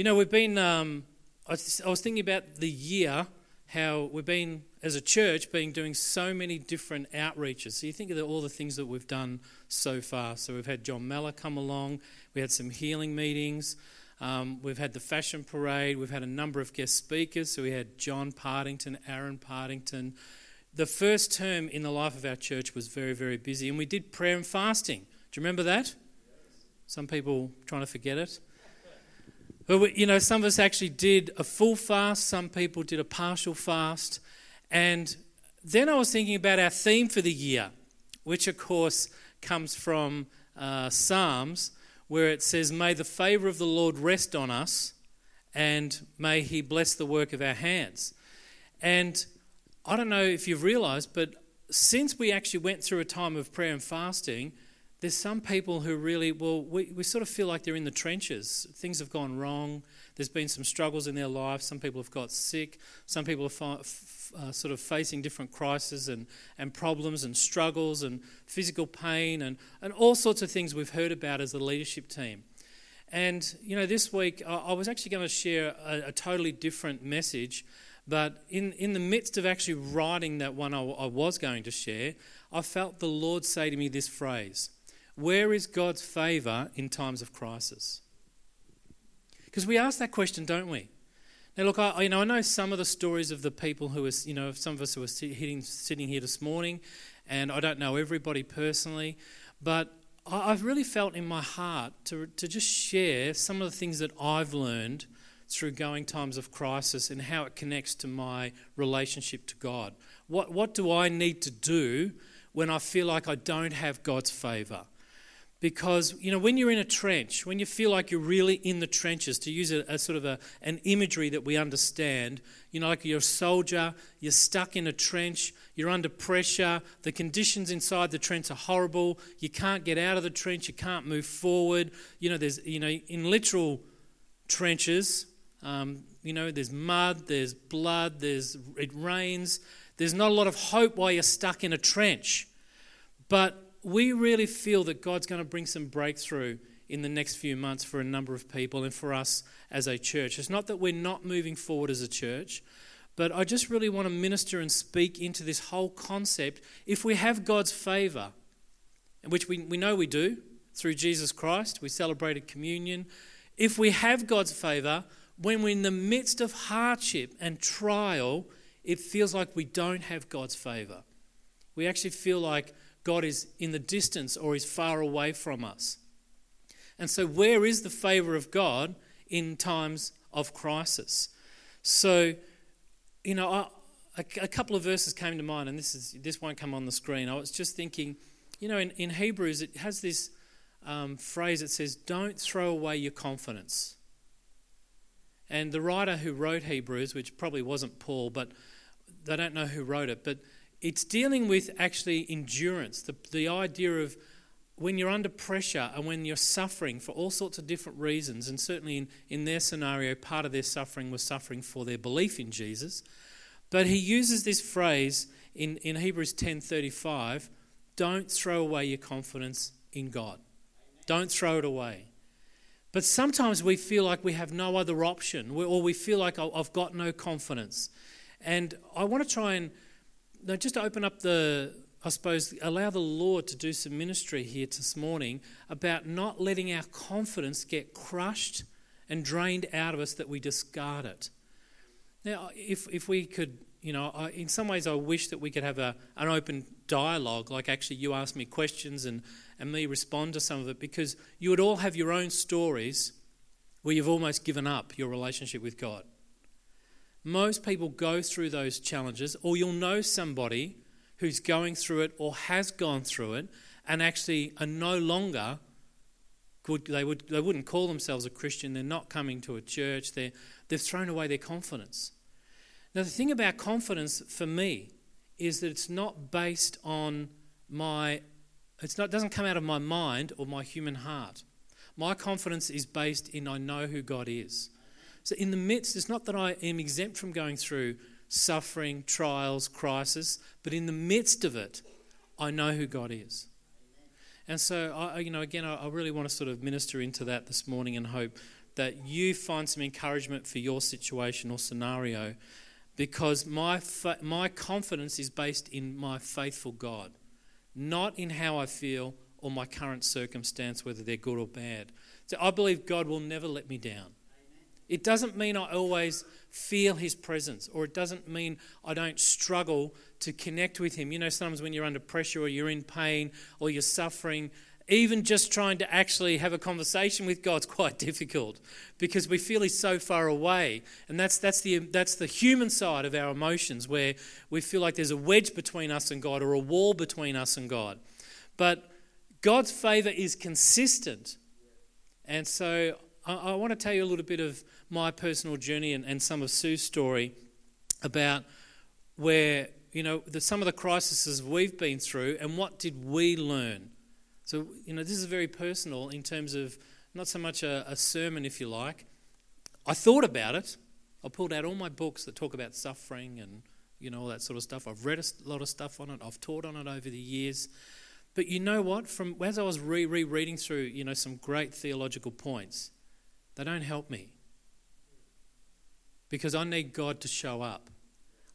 You know, we've been, um, I, was, I was thinking about the year, how we've been, as a church, been doing so many different outreaches. So you think of all the things that we've done so far. So we've had John Mellor come along, we had some healing meetings, um, we've had the fashion parade, we've had a number of guest speakers. So we had John Partington, Aaron Partington. The first term in the life of our church was very, very busy, and we did prayer and fasting. Do you remember that? Some people trying to forget it. But, you know, some of us actually did a full fast, some people did a partial fast. And then I was thinking about our theme for the year, which, of course, comes from uh, Psalms, where it says, May the favour of the Lord rest on us, and may he bless the work of our hands. And I don't know if you've realised, but since we actually went through a time of prayer and fasting, there's some people who really, well, we, we sort of feel like they're in the trenches. Things have gone wrong. There's been some struggles in their life. Some people have got sick. Some people are fi- f- uh, sort of facing different crises and, and problems and struggles and physical pain and, and all sorts of things we've heard about as a leadership team. And, you know, this week I, I was actually going to share a, a, totally different message. But in, in the midst of actually writing that one I, I was going to share, I felt the Lord say to me this phrase where is God's favour in times of crisis? Because we ask that question, don't we? Now, look, I, you know, I know some of the stories of the people who are, you know, some of us who are sitting, sitting here this morning, and I don't know everybody personally, but I've really felt in my heart to, to just share some of the things that I've learned through going times of crisis and how it connects to my relationship to God. What, what do I need to do when I feel like I don't have God's favour? Because you know when you're in a trench when you feel like you're really in the trenches to use a, a, sort of a, an imagery that we understand you know like you're a soldier you're stuck in a trench you're under pressure the conditions inside the trench are horrible you can't get out of the trench you can't move forward. You know there's you know in literal trenches um, you know there's mud there's blood there's it rains. There's not a lot of hope while you're stuck in a trench. But we really feel that God's going to bring some breakthrough in the next few months for a number of people and for us as a church. It's not that we're not moving forward as a church, but I just really want to minister and speak into this whole concept. If we have God's favour, which we, we know we do through Jesus Christ, we celebrated communion. If we have God's favour, when we're in the midst of hardship and trial, it feels like we don't have God's favour. We actually feel like God is in the distance or is far away from us. And so, where is the favor of God in times of crisis? So, you know, I, a, a, couple of verses came to mind, and this is this won't come on the screen. I was just thinking, you know, in, in Hebrews it has this um, phrase that says, "Don't throw away your confidence." And the writer who wrote Hebrews, which probably wasn't Paul, but they don't know who wrote it, but it's dealing with actually endurance, the, the idea of when you're under pressure and when you're suffering for all sorts of different reasons, and certainly in, in their scenario, part of their suffering was suffering for their belief in Jesus. But he uses this phrase in, in Hebrews 10:35, don't throw away your confidence in God. Don't throw it away. But sometimes we feel like we have no other option, or we feel like oh, I've got no confidence. And I want to try and now, just to open up the, I suppose, allow the Lord to do some ministry here this morning about not letting our confidence get crushed and drained out of us that we discard it. Now, if, if we could, you know, I, in some ways I wish that we could have a, an open dialogue, like actually you ask me questions and, and me respond to some of it, because you would all have your own stories where you've almost given up your relationship with God. Most people go through those challenges, or you'll know somebody who's going through it or has gone through it and actually are no longer good. They, would, they wouldn't call themselves a Christian. They're not coming to a church. They're, they've thrown away their confidence. Now, the thing about confidence for me is that it's not based on my, it's not, it doesn't come out of my mind or my human heart. My confidence is based in I know who God is. So, in the midst, it's not that I am exempt from going through suffering, trials, crisis, but in the midst of it, I know who God is. And so, I, you know, again, I really want to sort of minister into that this morning and hope that you find some encouragement for your situation or scenario because my, fa- my confidence is based in my faithful God, not in how I feel or my current circumstance, whether they're good or bad. So I believe God will never let me down. It doesn't mean I always feel His presence, or it doesn't mean I don't struggle to connect with Him. You know, sometimes when you're under pressure, or you're in pain, or you're suffering, even just trying to actually have a conversation with God's quite difficult because we feel He's so far away. And that's, that's, the, that's the human side of our emotions where we feel like there's a wedge between us and God or a wall between us and God. But God's favor is consistent. And so I, I want to tell you a little bit of my personal journey and, and some of Sue's story about where, you know, the, some of the crises we've been through and what did we learn. So, you know, this is very personal in terms of not so much a, a sermon, if you like. I thought about it. I pulled out all my books that talk about suffering and, you know, all that sort of stuff. I've read a lot of stuff on it. I've taught on it over the years. But you know what? From as I was re reading through, you know, some great theological points, they don't help me because I need God to show up.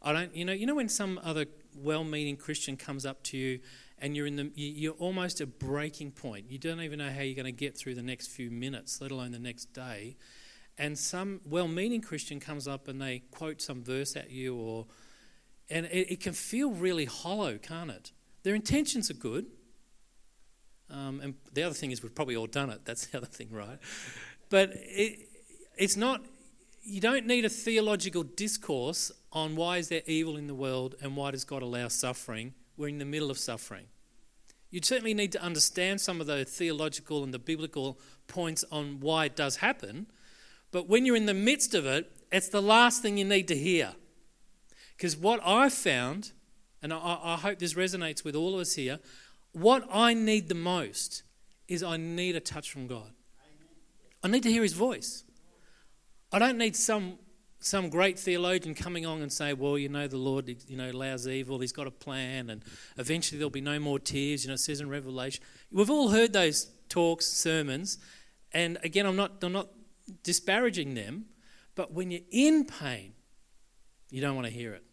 I don't, you know, you know when some other well-meaning Christian comes up to you and you're in the, you're almost at breaking point. You don't even know how you're going to get through the next few minutes, let alone the next day. And some well-meaning Christian comes up and they quote some verse at you, or, and it, it can feel really hollow, can't it? Their intentions are good. Um, and the other thing is, we've probably all done it. That's the other thing, right? But it, it's not you don't need a theological discourse on why is there evil in the world and why does God allow suffering. We're in the middle of suffering. You certainly need to understand some of the theological and the biblical points on why it does happen. But when you're in the midst of it, it's the last thing you need to hear. Because what I've found, and I, I hope this resonates with all of us here, what I need the most is I need a touch from God. I need to hear his voice. I don't need some some great theologian coming on and say, well, you know, the Lord, you know, allows evil. He's got a plan, and eventually there'll be no more tears. You know, it says in Revelation. We've all heard those talks, sermons, and again, I'm not, I'm not disparaging them, but when you're in pain, you don't want to hear it.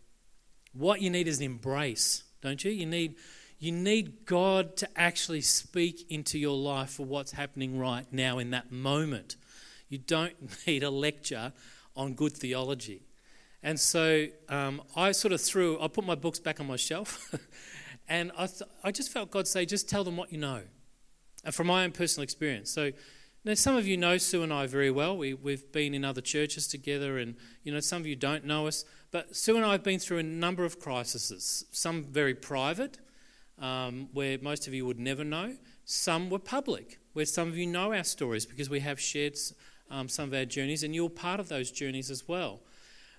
What you need is an embrace, don't you? You need, you need God to actually speak into your life for what's happening right now in that moment. You don't need a lecture on good theology. And so um, I sort of threw, I put my books back on my shelf, and I, th- I just felt God say, just tell them what you know. And from my own personal experience. So now some of you know Sue and I very well. We, we've been in other churches together, and you know some of you don't know us. But Sue and I have been through a number of crises. Some very private, um, where most of you would never know. Some were public, where some of you know our stories because we have shared um, some of our journeys, and you're part of those journeys as well.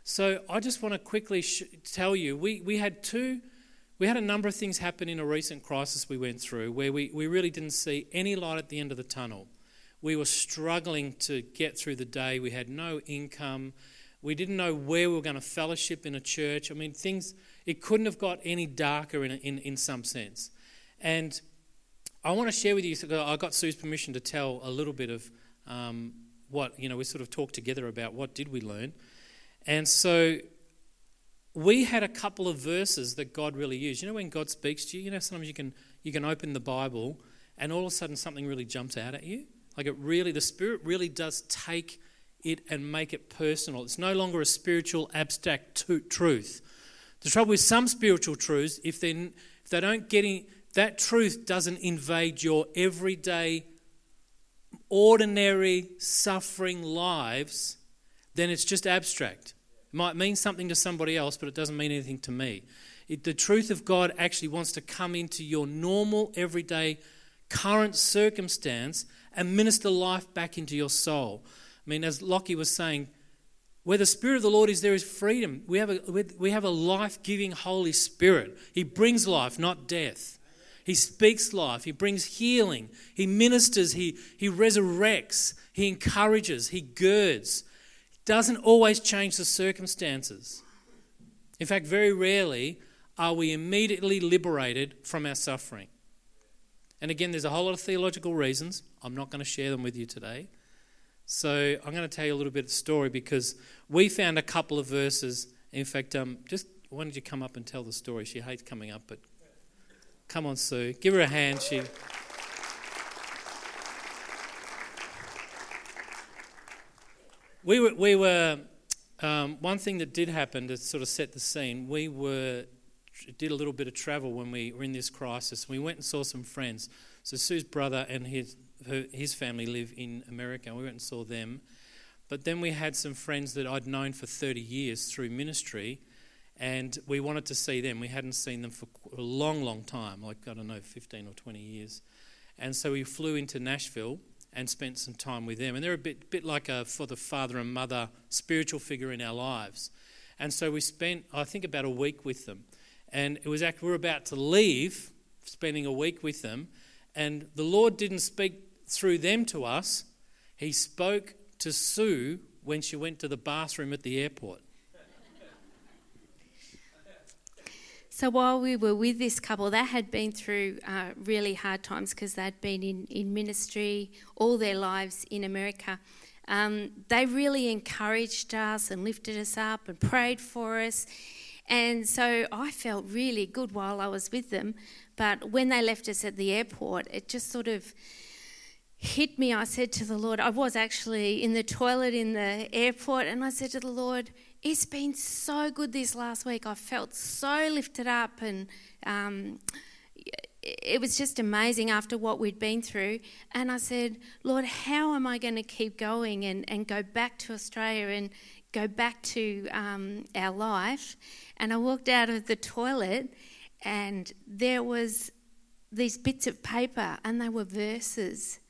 So I just want to quickly sh- tell you we, we had two, we had a number of things happen in a recent crisis we went through where we, we really didn't see any light at the end of the tunnel. We were struggling to get through the day, we had no income. We didn't know where we were going to fellowship in a church. I mean, things, it couldn't have got any darker in, in, in some sense. And I want to share with you, I got Sue's permission to tell a little bit of um, what, you know, we sort of talked together about what did we learn. And so we had a couple of verses that God really used. You know when God speaks to you, you know sometimes you can you can open the Bible and all of a sudden something really jumps out at you. Like it really the spirit really does take it and make it personal. It's no longer a spiritual abstract truth. The trouble with some spiritual truths, if if they don't get in, that truth doesn't invade your everyday ordinary suffering lives, then it's just abstract. It might mean something to somebody else, but it doesn't mean anything to me. It, the truth of God actually wants to come into your normal, everyday, current circumstance and minister life back into your soul. I mean, as Lockie was saying, where the Spirit of the Lord is, there is freedom. We have a, we have a life giving Holy Spirit. He brings life, not death. He speaks life. He brings healing. He ministers. He, he resurrects. He encourages. He girds. Doesn't always change the circumstances. In fact, very rarely are we immediately liberated from our suffering. And again, there's a whole lot of theological reasons. I'm not going to share them with you today. So I'm going to tell you a little bit of the story because we found a couple of verses. In fact, um, just why don't you come up and tell the story? She hates coming up, but come on, Sue. Give her a hand. She. We were, we were um, one thing that did happen to sort of set the scene, we were did a little bit of travel when we were in this crisis. We went and saw some friends. So Sue's brother and his her, his family live in America. We went and saw them. But then we had some friends that I'd known for 30 years through ministry, and we wanted to see them. We hadn't seen them for a long, long time, like, I don't know, 15 or 20 years. And so we flew into Nashville and spent some time with them. And they're a bit, bit like a, for the father and mother, spiritual figure in our lives. And so we spent, I think, about a week with them. And it was actually, we were about to leave, spending a week with them, and the Lord didn't speak through them to us. He spoke to Sue when she went to the bathroom at the airport. So while we were with this couple, they had been through uh, really hard times because they'd been in, in ministry all their lives in America. Um, they really encouraged us and lifted us up and prayed for us. And so I felt really good while I was with them. But when they left us at the airport, it just sort of hit me. I said to the Lord, I was actually in the toilet in the airport, and I said to the Lord, it's been so good this last week. I felt so lifted up, and um, it was just amazing after what we'd been through. And I said, Lord, how am I going to keep going and, and go back to Australia and go back to um, our life? And I walked out of the toilet, and there was these bits of paper, and they were verses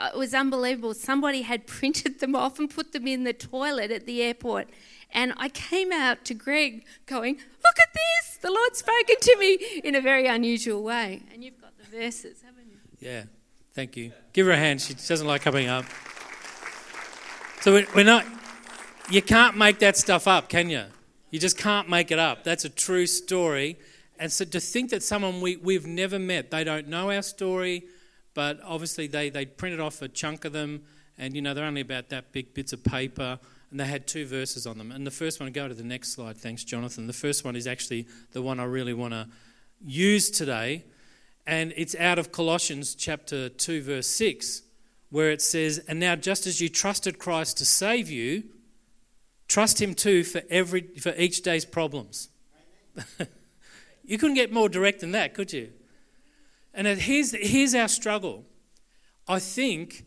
it was unbelievable. Somebody had printed them off and put them in the toilet at the airport. And I came out to Greg going, Look at this! The Lord's spoken to me in a very unusual way. And you've got the verses, haven't you? Yeah, thank you. Give her a hand. She doesn't like coming up. So we're not, you can't make that stuff up, can you? You just can't make it up. That's a true story. And so to think that someone we, we've never met, they don't know our story, but obviously they, they printed off a chunk of them, and you know, they're only about that big bits of paper and they had two verses on them. And the first one, go to the next slide, thanks, Jonathan. The first one is actually the one I really want to use today, and it's out of Colossians chapter 2, verse 6, where it says, And now, just as you trusted Christ to save you, trust Him too for, every, for each day's problems. you couldn't get more direct than that, could you? And here's, here's our struggle. I think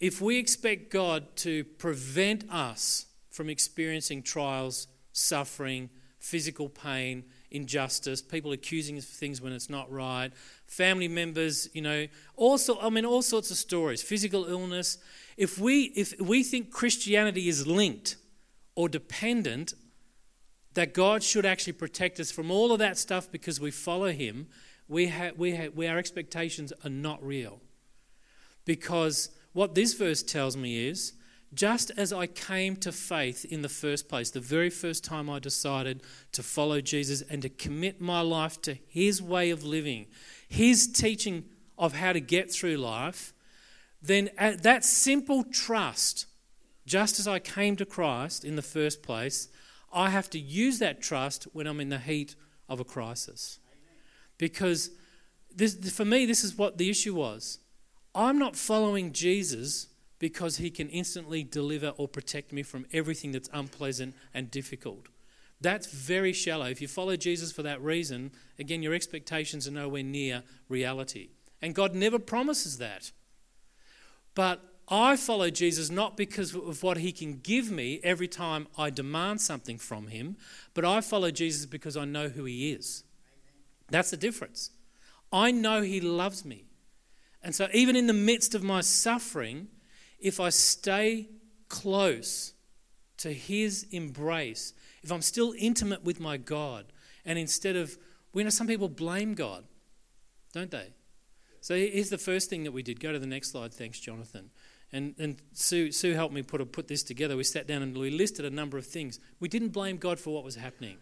if we expect God to prevent us from experiencing trials, suffering, physical pain, injustice, people accusing us of things when it's not right, family members, you know, also I mean all sorts of stories, physical illness. If we if we think Christianity is linked or dependent that God should actually protect us from all of that stuff because we follow him, we have we have we, our expectations are not real. Because what this verse tells me is just as I came to faith in the first place, the very first time I decided to follow Jesus and to commit my life to his way of living, his teaching of how to get through life, then that simple trust, just as I came to Christ in the first place, I have to use that trust when I'm in the heat of a crisis. Because this, for me, this is what the issue was. I'm not following Jesus because he can instantly deliver or protect me from everything that's unpleasant and difficult. That's very shallow. If you follow Jesus for that reason, again, your expectations are nowhere near reality. And God never promises that. But I follow Jesus not because of what he can give me every time I demand something from him, but I follow Jesus because I know who he is. That's the difference. I know he loves me. And so, even in the midst of my suffering, if I stay close to His embrace, if I'm still intimate with my God, and instead of, we know some people blame God, don't they? So here's the first thing that we did. Go to the next slide. Thanks, Jonathan. And, and Sue, Sue helped me put, a, put this together. We sat down and we listed a number of things. We didn't blame God for what was happening.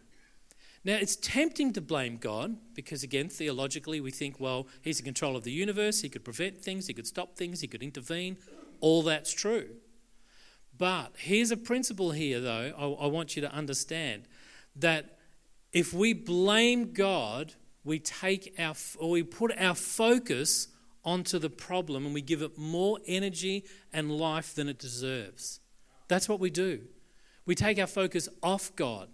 Now, it's tempting to blame God because, again, theologically, we think, well, He's in control of the universe. He could prevent things, He could stop things, He could intervene. All that's true. But here's a principle here, though, I, I want you to understand that if we blame God, we take our or we put our focus onto the problem and we give it more energy and life than it deserves. That's what we do. We take our focus off God.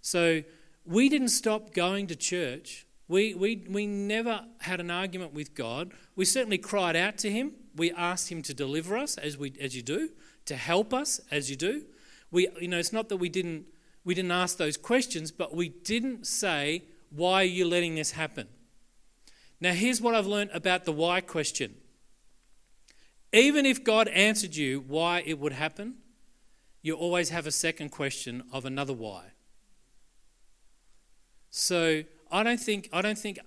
So we didn't stop going to church. We, we, we never had an argument with God. We certainly cried out to Him. We asked Him to deliver us, as, we, as you do, to help us, as you do. We, you know, it's not that we didn't, we didn't ask those questions, but we didn't say, Why are you letting this happen? Now, here's what I've learned about the why question. Even if God answered you why it would happen, you always have a second question of another why. So I don't think I don't think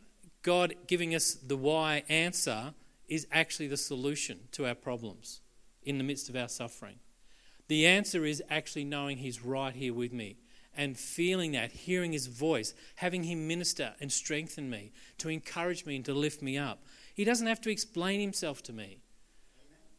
God giving us the why answer is actually the solution to our problems in the midst of our suffering. The answer is actually knowing He's right here with me and feeling that, hearing his voice, having him minister and strengthen me, to encourage me and to lift me up. He doesn't have to explain himself to me.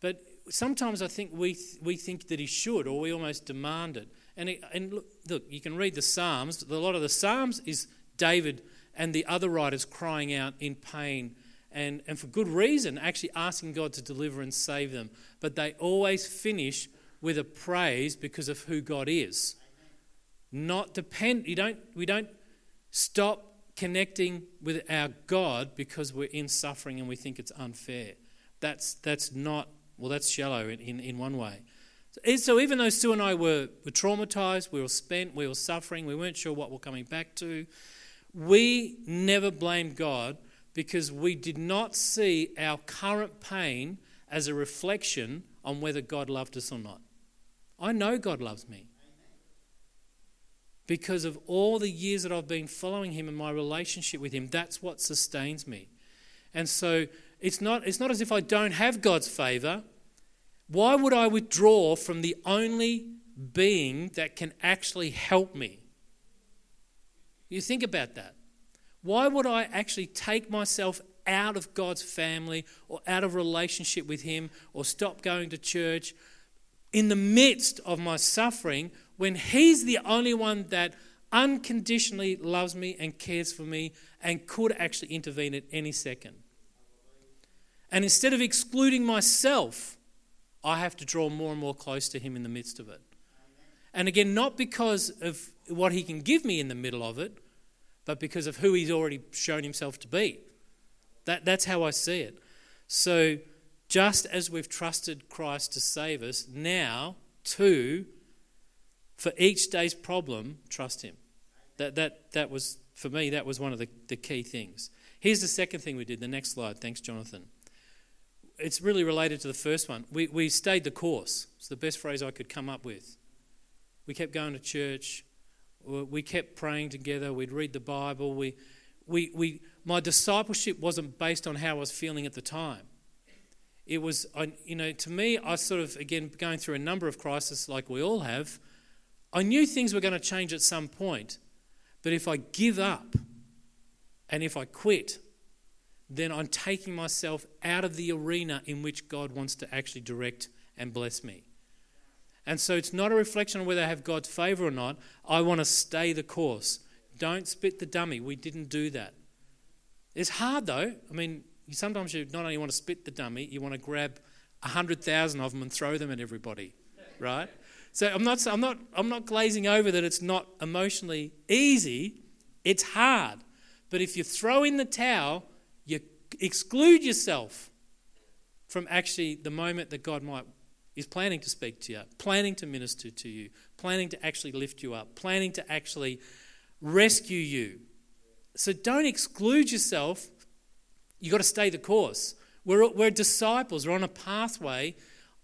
But sometimes I think we, th- we think that he should, or we almost demand it. And, it, and look, look, you can read the Psalms. A lot of the Psalms is David and the other writers crying out in pain and, and for good reason, actually asking God to deliver and save them. But they always finish with a praise because of who God is not depend you don't we don't stop connecting with our God because we're in suffering and we think it's unfair. That's that's not well that's shallow in, in, in one way. So, so even though Sue and I were, were traumatized, we were spent, we were suffering, we weren't sure what we're coming back to, we never blamed God because we did not see our current pain as a reflection on whether God loved us or not. I know God loves me because of all the years that I've been following him and my relationship with him. That's what sustains me. And so it's not, it's not as if I don't have God's favor. Why would I withdraw from the only being that can actually help me? You think about that. Why would I actually take myself out of God's family or out of relationship with Him or stop going to church in the midst of my suffering when He's the only one that unconditionally loves me and cares for me and could actually intervene at any second. And instead of excluding myself, I have to draw more and more close to Him in the midst of it. And again, not because of what He can give me in the middle of it, but because of who He's already shown Himself to be. That, that's how I see it. So, just as we've trusted Christ to save us, now too for each day's problem, trust Him. That, that, that was, for me, that was one of the, the key things. Here's the second thing we did. The next slide. Thanks, Jonathan. It's really related to the first one. We, we stayed the course. It's the best phrase I could come up with. We kept going to church. We kept praying together. We'd read the Bible. We, we, we, my discipleship wasn't based on how I was feeling at the time. It was, you know, to me, I sort of, again, going through a number of crises like we all have, I knew things were going to change at some point, but if I give up and if I quit, then I'm taking myself out of the arena in which God wants to actually direct and bless me. And so it's not a reflection on whether I have God's favor or not. I want to stay the course. Don't spit the dummy. We didn't do that. It's hard though. I mean, sometimes you not only want to spit the dummy, you want to grab a hundred thousand of them and throw them at everybody, right? So I'm not, I'm, not, I'm not glazing over that it's not emotionally easy, it's hard. But if you throw in the towel, you exclude yourself from actually the moment that God might is planning to speak to you, planning to minister to you, planning to actually lift you up, planning to actually rescue you. So don't exclude yourself. You've got to stay the course. We're, we're disciples, we're on a pathway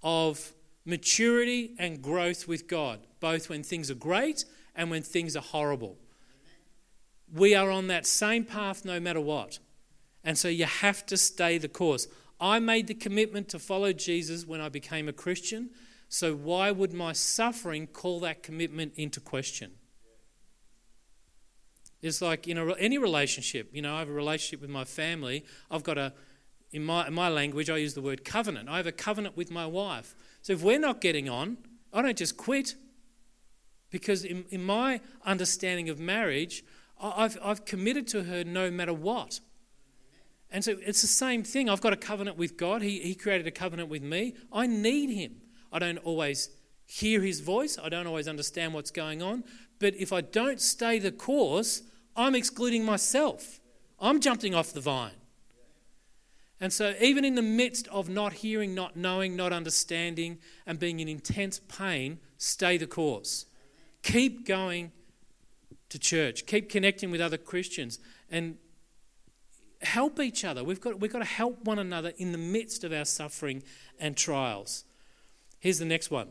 of maturity and growth with God, both when things are great and when things are horrible. We are on that same path no matter what. And so you have to stay the course. I made the commitment to follow Jesus when I became a Christian, so why would my suffering call that commitment into question? It's like in a, any relationship. You know, I have a relationship with my family. I've got a, in my, in my language, I use the word covenant. I have a covenant with my wife. So if we're not getting on, I don't just quit. Because in, in my understanding of marriage, I've, I've committed to her no matter what. And so it's the same thing. I've got a covenant with God. He, he created a covenant with me. I need Him. I don't always hear His voice, I don't always understand what's going on. But if I don't stay the course, I'm excluding myself. I'm jumping off the vine. And so, even in the midst of not hearing, not knowing, not understanding, and being in intense pain, stay the course. Keep going to church. Keep connecting with other Christians and help each other. We've got, we've got to help one another in the midst of our suffering and trials. Here's the next one.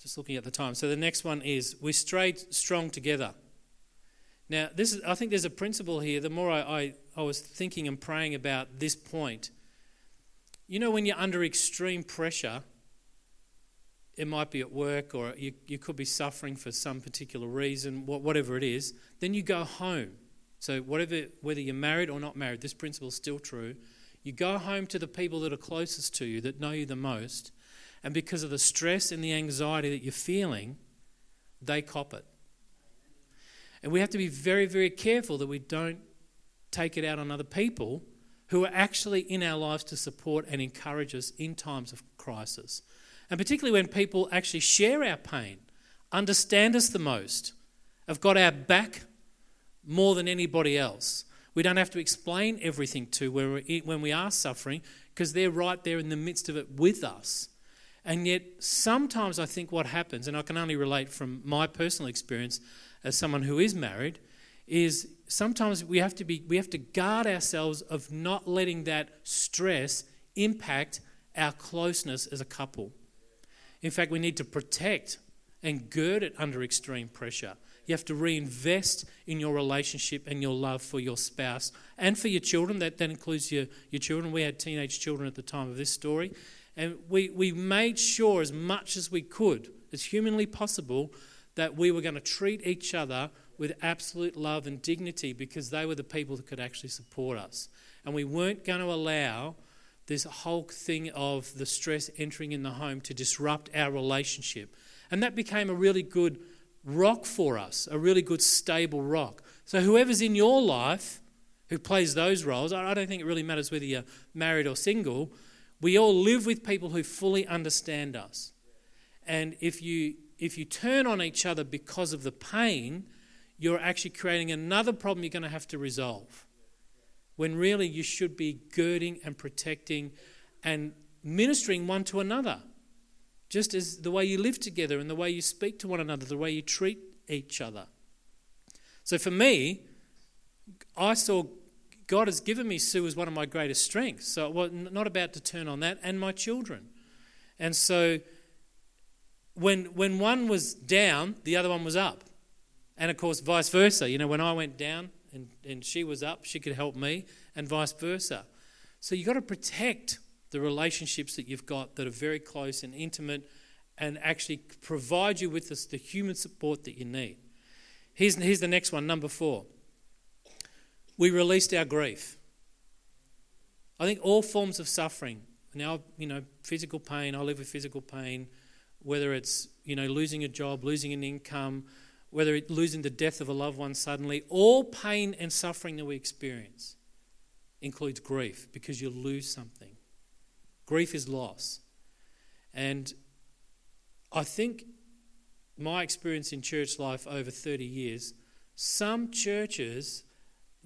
Just looking at the time. So the next one is we stayed strong together. Now, this is, I think there's a principle here. The more I, I, I was thinking and praying about this point, you know, when you're under extreme pressure, it might be at work or you, you could be suffering for some particular reason, whatever it is, then you go home. So, whatever, whether you're married or not married, this principle is still true. You go home to the people that are closest to you, that know you the most, and because of the stress and the anxiety that you're feeling, they cop it. And we have to be very, very careful that we don't take it out on other people who are actually in our lives to support and encourage us in times of crisis. And particularly when people actually share our pain, understand us the most, have got our back more than anybody else. We don't have to explain everything to when we are suffering because they're right there in the midst of it with us. And yet, sometimes I think what happens, and I can only relate from my personal experience as someone who is married, is sometimes we have to be we have to guard ourselves of not letting that stress impact our closeness as a couple. In fact, we need to protect and gird it under extreme pressure. You have to reinvest in your relationship and your love for your spouse and for your children. That, that includes your, your children. We had teenage children at the time of this story. And we, we made sure, as much as we could, as humanly possible, that we were going to treat each other with absolute love and dignity because they were the people that could actually support us. And we weren't going to allow this whole thing of the stress entering in the home to disrupt our relationship. And that became a really good rock for us, a really good stable rock. So, whoever's in your life who plays those roles, I don't think it really matters whether you're married or single, we all live with people who fully understand us. And if you, if you turn on each other because of the pain, you're actually creating another problem you're going to have to resolve when really you should be girding and protecting and ministering one to another. Just as the way you live together and the way you speak to one another, the way you treat each other. So for me, I saw God has given me Sue as one of my greatest strengths. So was not about to turn on that and my children. And so when, when one was down, the other one was up. And of course, vice versa. You know, when I went down, and, and she was up, she could help me, and vice versa. So you've got to protect the relationships that you've got that are very close and intimate and actually provide you with this, the human support that you need. Here's, here's the next one, number four. We released our grief. I think all forms of suffering, now, you know, physical pain, I live with physical pain, whether it's, you know, losing a job, losing an income, whether it's losing the death of a loved one suddenly, all pain and suffering that we experience includes grief because you lose something. Grief is loss. And I think my experience in church life over 30 years, some churches,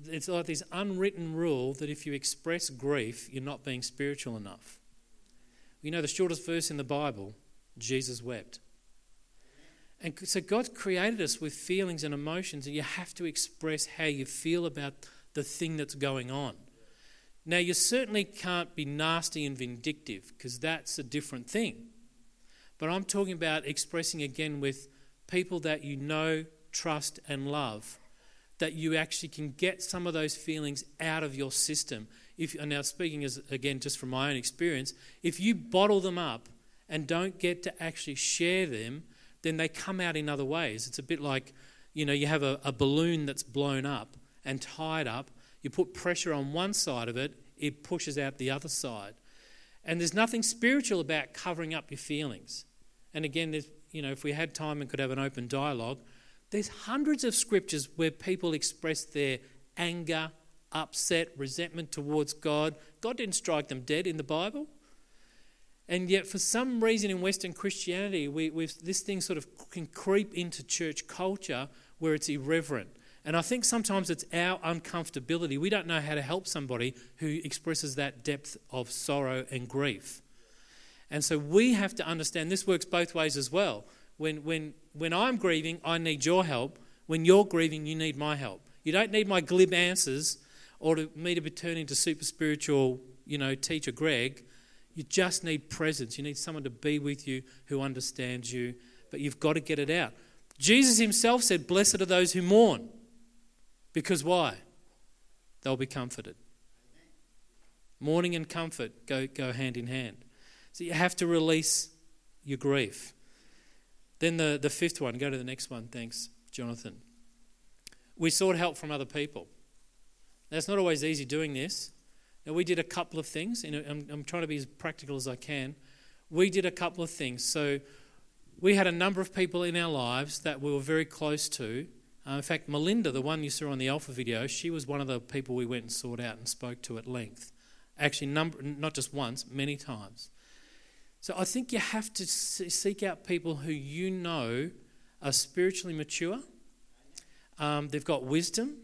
it's like this unwritten rule that if you express grief, you're not being spiritual enough. You know, the shortest verse in the Bible, Jesus wept. And so God created us with feelings and emotions, and you have to express how you feel about the thing that's going on. Now, you certainly can't be nasty and vindictive because that's a different thing. But I'm talking about expressing again with people that you know, trust, and love, that you actually can get some of those feelings out of your system. If, and now, speaking as again just from my own experience, if you bottle them up and don't get to actually share them, then they come out in other ways. It's a bit like, you know, you have a, a balloon that's blown up and tied up. You put pressure on one side of it, it pushes out the other side. And there's nothing spiritual about covering up your feelings. and again, there's, you know, if we had time and could have an open dialogue, there's hundreds of scriptures where people express their anger, upset, resentment towards God. God didn't strike them dead in the Bible. And yet, for some reason in Western Christianity, we, this thing sort of can creep into church culture where it's irreverent. And I think sometimes it's our uncomfortability. We don't know how to help somebody who expresses that depth of sorrow and grief. And so we have to understand this works both ways as well. When, when, when I'm grieving, I need your help. When you're grieving, you need my help. You don't need my glib answers or to me to be turning to super spiritual, you know, teacher Greg. You just need presence. You need someone to be with you who understands you, but you've got to get it out. Jesus himself said, Blessed are those who mourn. Because why? They'll be comforted. Mourning and comfort go, go hand in hand. So you have to release your grief. Then the, the fifth one, go to the next one. Thanks, Jonathan. We sought help from other people. It's not always easy doing this. Now, we did a couple of things. I'm, I'm trying to be as practical as I can. We did a couple of things. So, we had a number of people in our lives that we were very close to. Uh, in fact, Melinda, the one you saw on the Alpha video, she was one of the people we went and sought out and spoke to at length. Actually, number, not just once, many times. So I think you have to seek out people who you know are spiritually mature, um, they've got wisdom,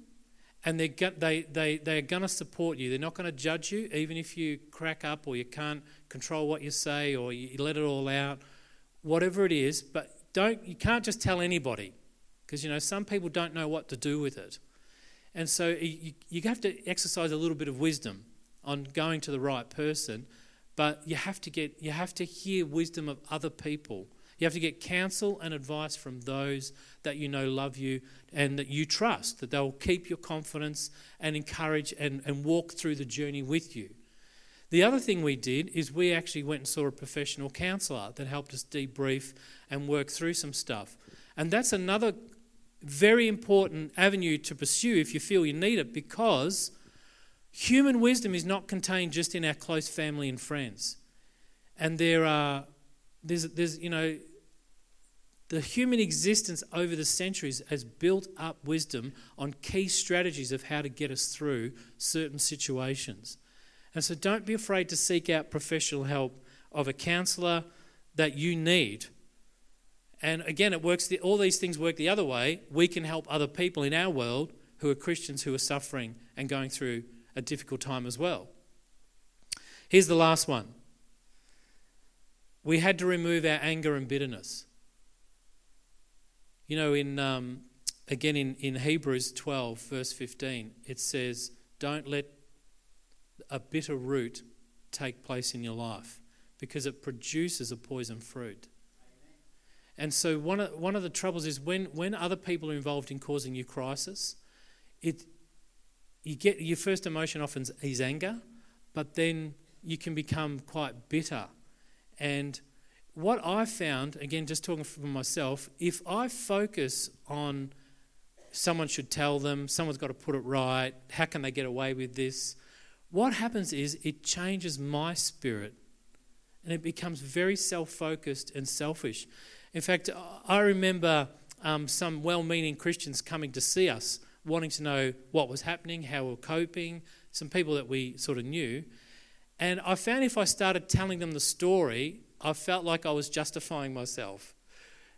and they're go- they, they, they're going to support you. They're not going to judge you, even if you crack up or you can't control what you say or you let it all out, whatever it is. But don't, you can't just tell anybody because, you know, some people don't know what to do with it. And so you, you have to exercise a little bit of wisdom on going to the right person but you have to get you have to hear wisdom of other people. You have to get counsel and advice from those that you know love you and that you trust, that they'll keep your confidence and encourage and, and walk through the journey with you. The other thing we did is we actually went and saw a professional counsellor that helped us debrief and work through some stuff. And that's another very important avenue to pursue if you feel you need it because Human wisdom is not contained just in our close family and friends. And there are, there's, there's, you know, the human existence over the centuries has built up wisdom on key strategies of how to get us through certain situations. And so don't be afraid to seek out professional help of a counselor that you need. And again, it works, the, all these things work the other way. We can help other people in our world who are Christians who are suffering and going through a difficult time as well. Here's the last one we had to remove our anger and bitterness. You know, in um, again in, in Hebrews 12, verse 15, it says, Don't let a bitter root take place in your life because it produces a poison fruit. And so one of, one of the troubles is when, when other people are involved in causing you crisis, it, you get your first emotion often is anger, but then you can become quite bitter. And what I found, again, just talking for myself, if I focus on someone should tell them, someone's got to put it right, how can they get away with this? What happens is it changes my spirit and it becomes very self focused and selfish. In fact, I remember um, some well meaning Christians coming to see us wanting to know what was happening, how we were coping, some people that we sort of knew. And I found if I started telling them the story, I felt like I was justifying myself.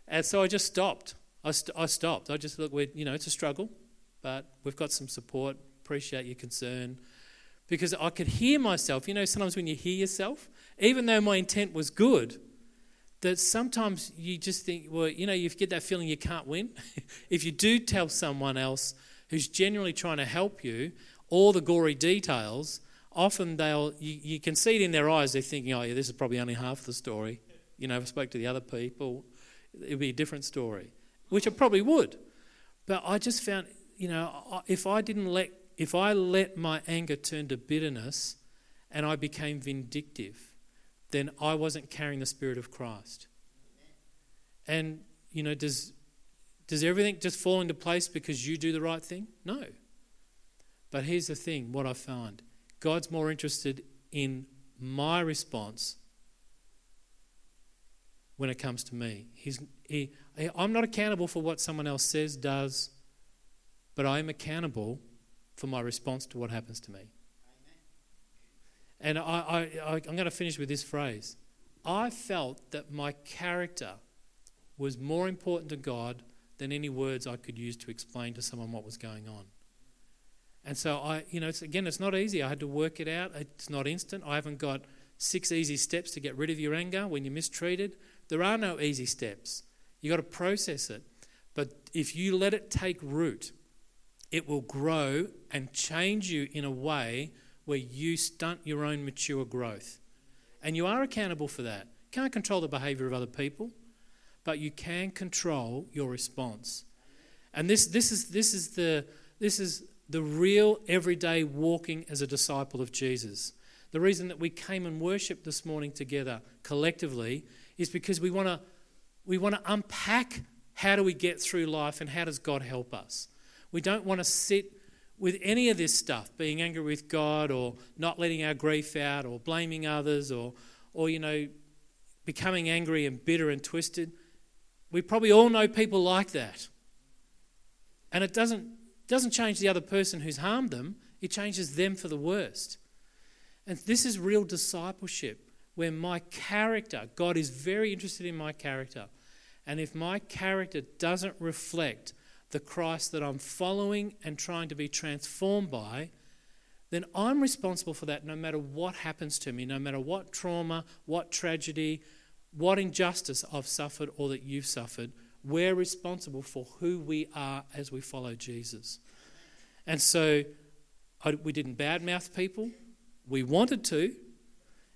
And so I just stopped. I, st- I stopped. I just look, we you know, it's a struggle, but we've got some support. Appreciate your concern. Because I could hear myself. You know, sometimes when you hear yourself, even though my intent was good, that sometimes you just think, well, you know, you get that feeling you can't win. if you do tell someone else, who's genuinely trying to help you, all the gory details, often they'll you, you can see it in their eyes. They're thinking, "Oh, yeah, this is probably only half the story." You know, if I spoke to the other people, it'd be a different story, which it probably would. But I just found, you know, if I didn't let if I let my anger turn to bitterness, and I became vindictive, then I wasn't carrying the spirit of Christ. And you know, does does everything just fall into place because you do the right thing? No. But here's the thing what I find God's more interested in my response when it comes to me. He's, he, I'm not accountable for what someone else says, does, but I am accountable for my response to what happens to me. And I, I, I, I'm going to finish with this phrase I felt that my character was more important to God than any words I could use to explain to someone what was going on. And so I, you know, it's, again, it's not easy. I had to work it out. It's not instant. I haven't got six easy steps to get rid of your anger when you're mistreated. There are no easy steps. You've got to process it. But if you let it take root, it will grow and change you in a way where you stunt your own mature growth. And you are accountable for that. Can't control the behavior of other people, but you can control your response. And this, this, is, this, is, the, this is the real everyday walking as a disciple of Jesus. The reason that we came and worshiped this morning together collectively is because we want to we want to unpack how do we get through life and how does God help us. We don't want to sit with any of this stuff, being angry with God or not letting our grief out or blaming others or or you know becoming angry and bitter and twisted. We probably all know people like that. And it doesn't doesn't change the other person who's harmed them, it changes them for the worst. And this is real discipleship where my character, God is very interested in my character. And if my character doesn't reflect the Christ that I'm following and trying to be transformed by, then I'm responsible for that no matter what happens to me, no matter what trauma, what tragedy, what injustice I've suffered or that you've suffered. We're responsible for who we are as we follow Jesus. And so I, we didn't badmouth people. We wanted to,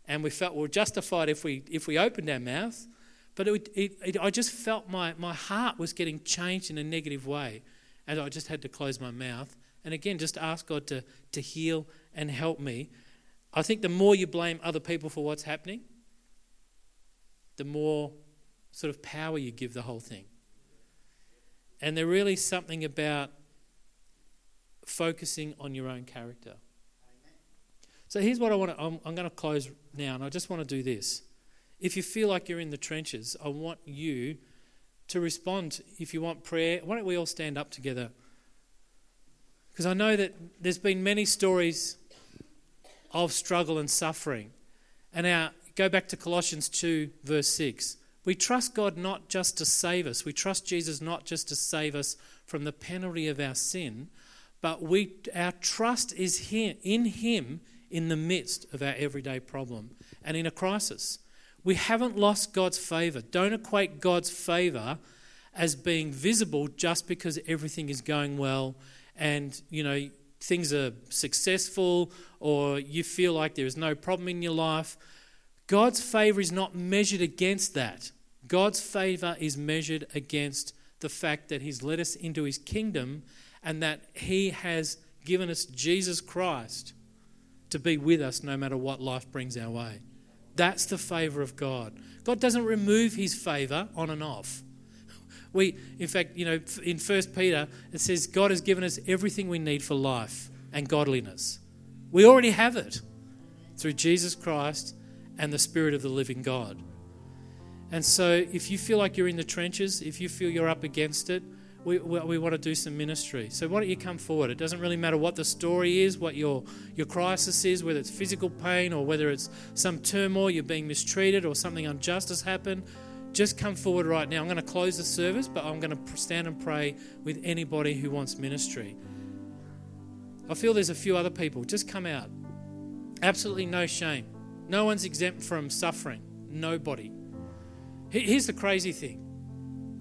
and we felt we were justified if we, if we opened our mouth. But it, it, it, I just felt my, my heart was getting changed in a negative way. And I just had to close my mouth. And again, just ask God to, to heal and help me. I think the more you blame other people for what's happening, the more sort of power you give the whole thing. And there really something about focusing on your own character. So here's what I want to, I'm, I'm going to close now, and I just want to do this. If you feel like you're in the trenches, I want you to respond. If you want prayer, why don't we all stand up together? Because I know that there's been many stories of struggle and suffering. And our, go back to Colossians 2, verse 6. We trust God not just to save us, we trust Jesus not just to save us from the penalty of our sin, but we, our trust is here, in Him in the midst of our everyday problem and in a crisis. We haven't lost God's favor. Don't equate God's favor as being visible just because everything is going well and, you know, things are successful or you feel like there is no problem in your life. God's favor is not measured against that. God's favor is measured against the fact that He's led us into His kingdom and that He has given us Jesus Christ to be with us no matter what life brings our way. That's the favor of God. God doesn't remove his favor on and off. We, in fact, you know, in 1 Peter, it says God has given us everything we need for life and godliness. We already have it through Jesus Christ and the Spirit of the living God. And so, if you feel like you're in the trenches, if you feel you're up against it, we, we, we, want to do some ministry. So why don't you come forward? It doesn't really matter what the story is, what your, your crisis is, whether it's physical pain or whether it's some turmoil, you're being mistreated or something unjust has happened. Just come forward right now. I'm going to close the service, but I'm going to stand and pray with anybody who wants ministry. I feel there's a few other people. Just come out. Absolutely no shame. No one's exempt from suffering. Nobody. Here's the crazy thing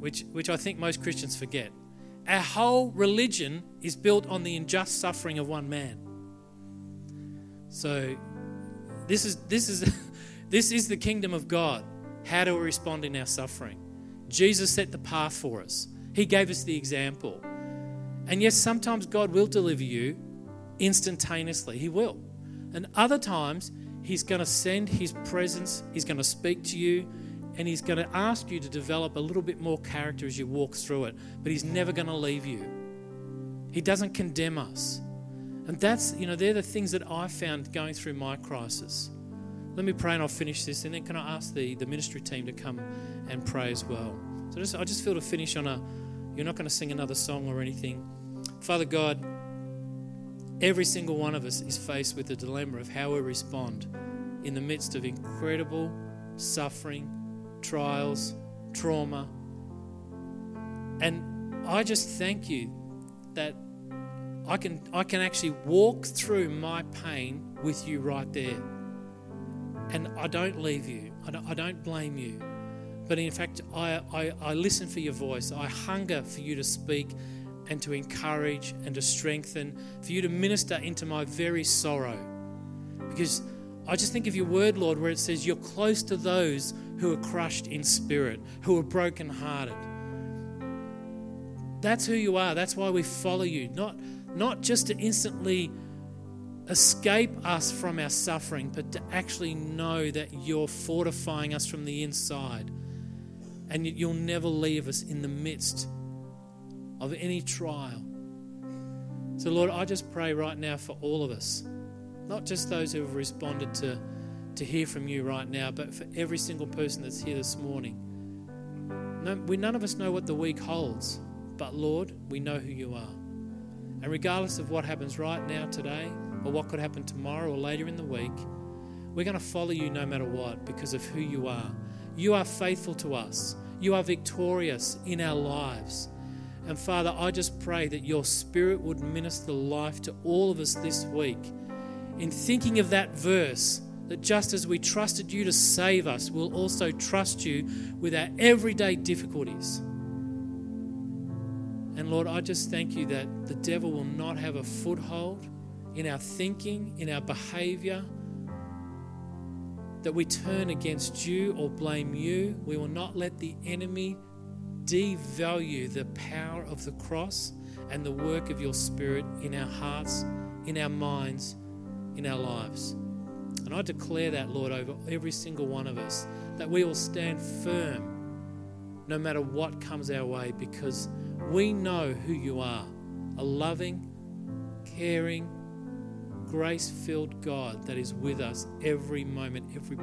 which, which I think most Christians forget. Our whole religion is built on the unjust suffering of one man. So, this is, this is, this is the kingdom of God. How do we respond in our suffering? Jesus set the path for us, He gave us the example. And yes, sometimes God will deliver you instantaneously, He will. And other times, He's going to send His presence, He's going to speak to you, and He's going to ask you to develop a little bit more character as you walk through it, but He's never going to leave you. He doesn't condemn us. And that's, you know, they're the things that I found going through my crisis. let me pray and I'll finish this, and then can I ask the, the ministry team to come and pray as well? So just, I just feel to finish on a, you're not going to sing another song or anything. Father God, every single one of us is faced with the dilemma of how we respond in the midst of incredible suffering, trials, trauma. And I just thank you that I can, I can actually walk through my pain with you right there. And I don't leave you, I don't, I don't blame you. But in fact, I, I, I listen for your voice. I hunger for you to speak and to encourage and to strengthen, for you to minister into my very sorrow. Because I just think of your word, Lord, where it says you're close to those who are crushed in spirit, who are brokenhearted. That's who you are. That's why we follow you. Not, not just to instantly escape us from our suffering, but to actually know that you're fortifying us from the inside. And you'll never leave us in the midst of any trial. So, Lord, I just pray right now for all of us, not just those who have responded to, to hear from you right now, but for every single person that's here this morning. No, we, none of us know what the week holds, but Lord, we know who you are. And regardless of what happens right now, today, or what could happen tomorrow or later in the week, we're going to follow you no matter what because of who you are. You are faithful to us, you are victorious in our lives. And Father, I just pray that your Spirit would minister life to all of us this week in thinking of that verse that just as we trusted you to save us, we'll also trust you with our everyday difficulties. And Lord, I just thank you that the devil will not have a foothold in our thinking, in our behavior, that we turn against you or blame you. We will not let the enemy devalue the power of the cross and the work of your Spirit in our hearts, in our minds, in our lives. And I declare that, Lord, over every single one of us, that we will stand firm no matter what comes our way because we know who you are a loving, caring, grace filled God that is with us every moment, every